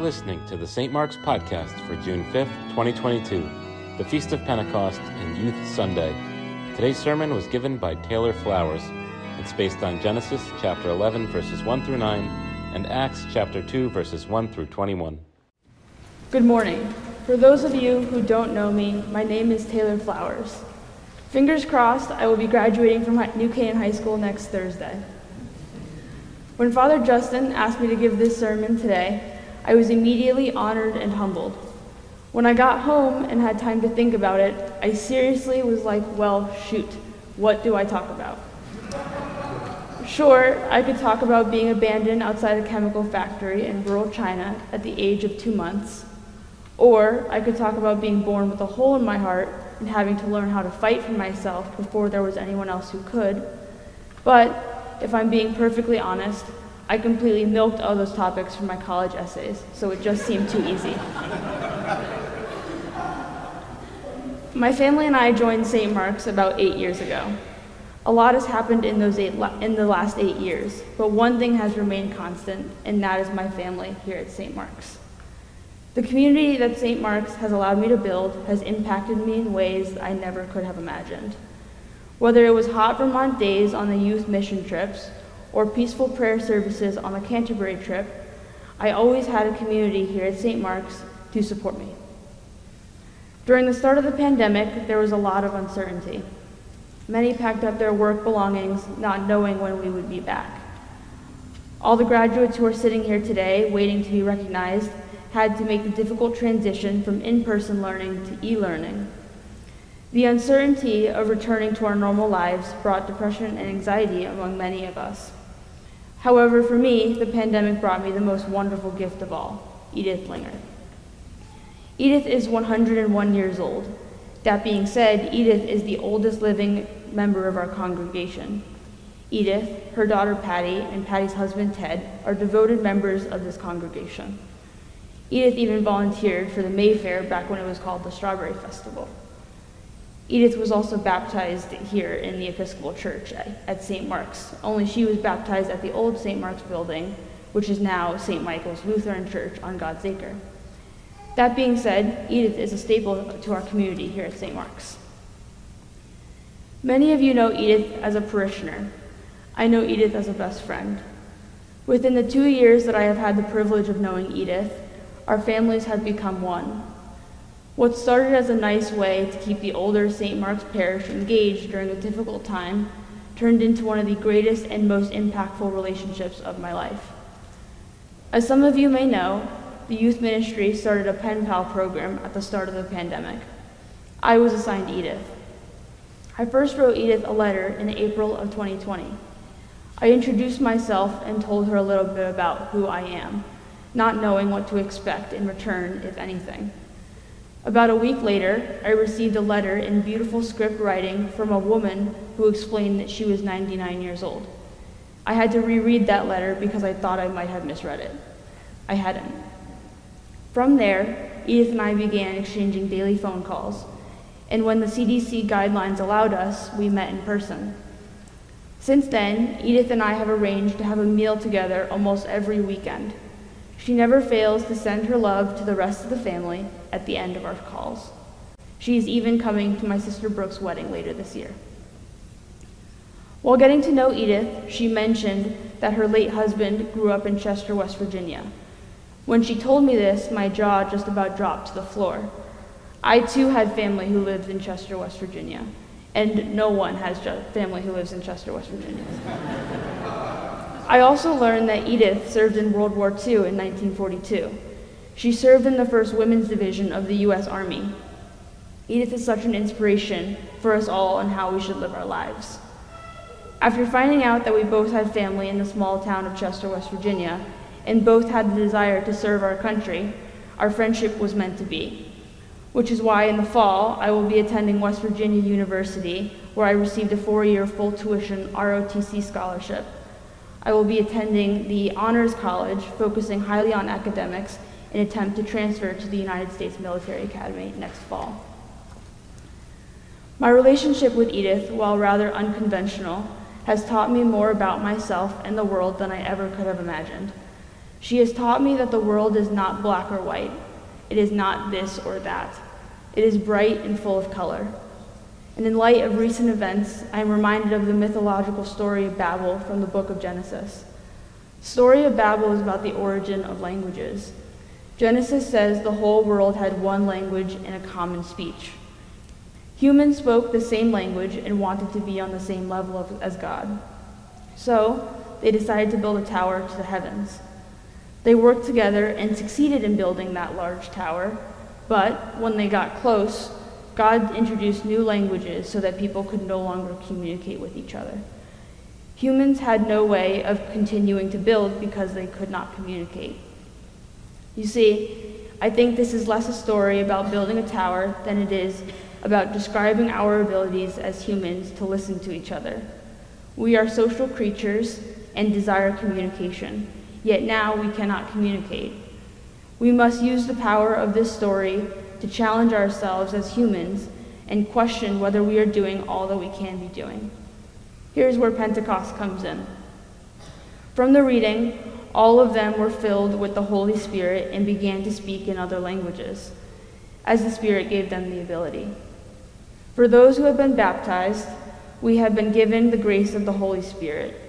listening to the St. Mark's Podcast for June 5th, 2022, the Feast of Pentecost and Youth Sunday. Today's sermon was given by Taylor Flowers. It's based on Genesis chapter 11, verses 1 through 9, and Acts chapter 2, verses 1 through 21. Good morning. For those of you who don't know me, my name is Taylor Flowers. Fingers crossed, I will be graduating from New Canaan High School next Thursday. When Father Justin asked me to give this sermon today, I was immediately honored and humbled. When I got home and had time to think about it, I seriously was like, well, shoot, what do I talk about? Sure, I could talk about being abandoned outside a chemical factory in rural China at the age of two months. Or I could talk about being born with a hole in my heart and having to learn how to fight for myself before there was anyone else who could. But if I'm being perfectly honest, I completely milked all those topics from my college essays, so it just seemed too easy. my family and I joined St. Mark's about eight years ago. A lot has happened in, those eight, in the last eight years, but one thing has remained constant, and that is my family here at St. Mark's. The community that St. Mark's has allowed me to build has impacted me in ways I never could have imagined. Whether it was hot Vermont days on the youth mission trips or peaceful prayer services on the Canterbury trip, I always had a community here at St. Mark's to support me. During the start of the pandemic, there was a lot of uncertainty. Many packed up their work belongings, not knowing when we would be back. All the graduates who are sitting here today, waiting to be recognized, had to make the difficult transition from in person learning to e learning. The uncertainty of returning to our normal lives brought depression and anxiety among many of us. However, for me, the pandemic brought me the most wonderful gift of all Edith Linger. Edith is 101 years old. That being said, Edith is the oldest living member of our congregation. Edith, her daughter Patty, and Patty's husband Ted are devoted members of this congregation. Edith even volunteered for the Mayfair back when it was called the Strawberry Festival. Edith was also baptized here in the Episcopal Church at, St. Mark's, only she was baptized at the old St. Mark's building, which is now St. Michael's Lutheran Church on God's Acre. That being said, Edith is a staple to our community here at St. Mark's. Many of you know Edith as a parishioner. I know Edith as a best friend. Within the two years that I have had the privilege of knowing Edith, our families have become one. What started as a nice way to keep the older St. Mark's Parish engaged during a difficult time turned into one of the greatest and most impactful relationships of my life. As some of you may know, the youth ministry started a pen pal program at the start of the pandemic. I was assigned Edith. I first wrote Edith a letter in April of 2020. I introduced myself and told her a little bit about who I am, not knowing what to expect in return, if anything. About a week later, I received a letter in beautiful script writing from a woman who explained that she was 99 years old. I had to reread that letter because I thought I might have misread it. I hadn't. From there, Edith and I began exchanging daily phone calls, and when the CDC guidelines allowed us, we met in person. Since then, Edith and I have arranged to have a meal together almost every weekend. She never fails to send her love to the rest of the family at the end of our calls. She is even coming to my sister Brooke's wedding later this year. While getting to know Edith, she mentioned that her late husband grew up in Chester, West Virginia. When she told me this, my jaw just about dropped to the floor. I too had family who lived in Chester, West Virginia, and no one has family who lives in Chester, West Virginia. I also learned that Edith served in World War II in 1942. She served in the 1st Women's Division of the U.S. Army. Edith is such an inspiration for us all on how we should live our lives. After finding out that we both had family in the small town of Chester, West Virginia, and both had the desire to serve our country, our friendship was meant to be. Which is why in the fall, I will be attending West Virginia University, where I received a four year full tuition ROTC scholarship I will be attending the Honors College, focusing highly on academics, in attempt to transfer to the United States Military Academy next fall. My relationship with Edith, while rather unconventional, has taught me more about myself and the world than I ever could have imagined. She has taught me that the world is not black or white. It is not this or that. It is bright and full of color. And in light of recent events, I am reminded of the mythological story of Babel from the book of Genesis. The story of Babel is about the origin of languages. Genesis says the whole world had one language and a common speech. Humans spoke the same language and wanted to be on the same level of, as God. So, they decided to build a tower to the heavens. They worked together and succeeded in building that large tower, but when they got close, God introduced new languages so that people could no longer communicate with each other. Humans had no way of continuing to build because they could not communicate. You see, I think this is less a story about building a tower than it is about describing our abilities as humans to listen to each other. We are social creatures and desire communication, yet now we cannot communicate. We must use the power of this story to challenge ourselves as humans and question whether we are doing all that we can be doing. Here's where Pentecost comes in. From the reading, all of them were filled with the Holy Spirit and began to speak in other languages, as the Spirit gave them the ability. For those who have been baptized, we have been given the grace of the Holy Spirit.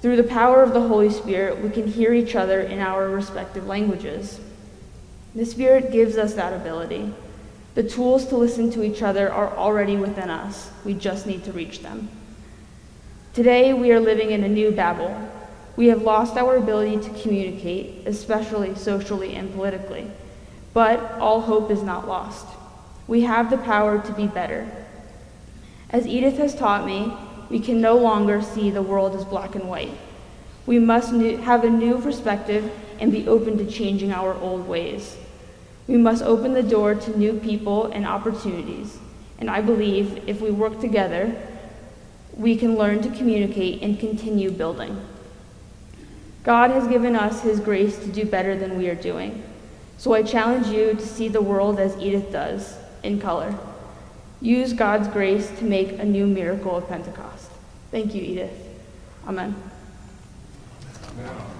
Through the power of the Holy Spirit, we can hear each other in our respective languages. The Spirit gives us that ability. The tools to listen to each other are already within us. We just need to reach them. Today, we are living in a new Babel. We have lost our ability to communicate, especially socially and politically. But all hope is not lost. We have the power to be better. As Edith has taught me, we can no longer see the world as black and white. We must have a new perspective and be open to changing our old ways. We must open the door to new people and opportunities. And I believe if we work together, we can learn to communicate and continue building. God has given us His grace to do better than we are doing. So I challenge you to see the world as Edith does, in color. Use God's grace to make a new miracle of Pentecost. Thank you, Edith. Amen. Amen.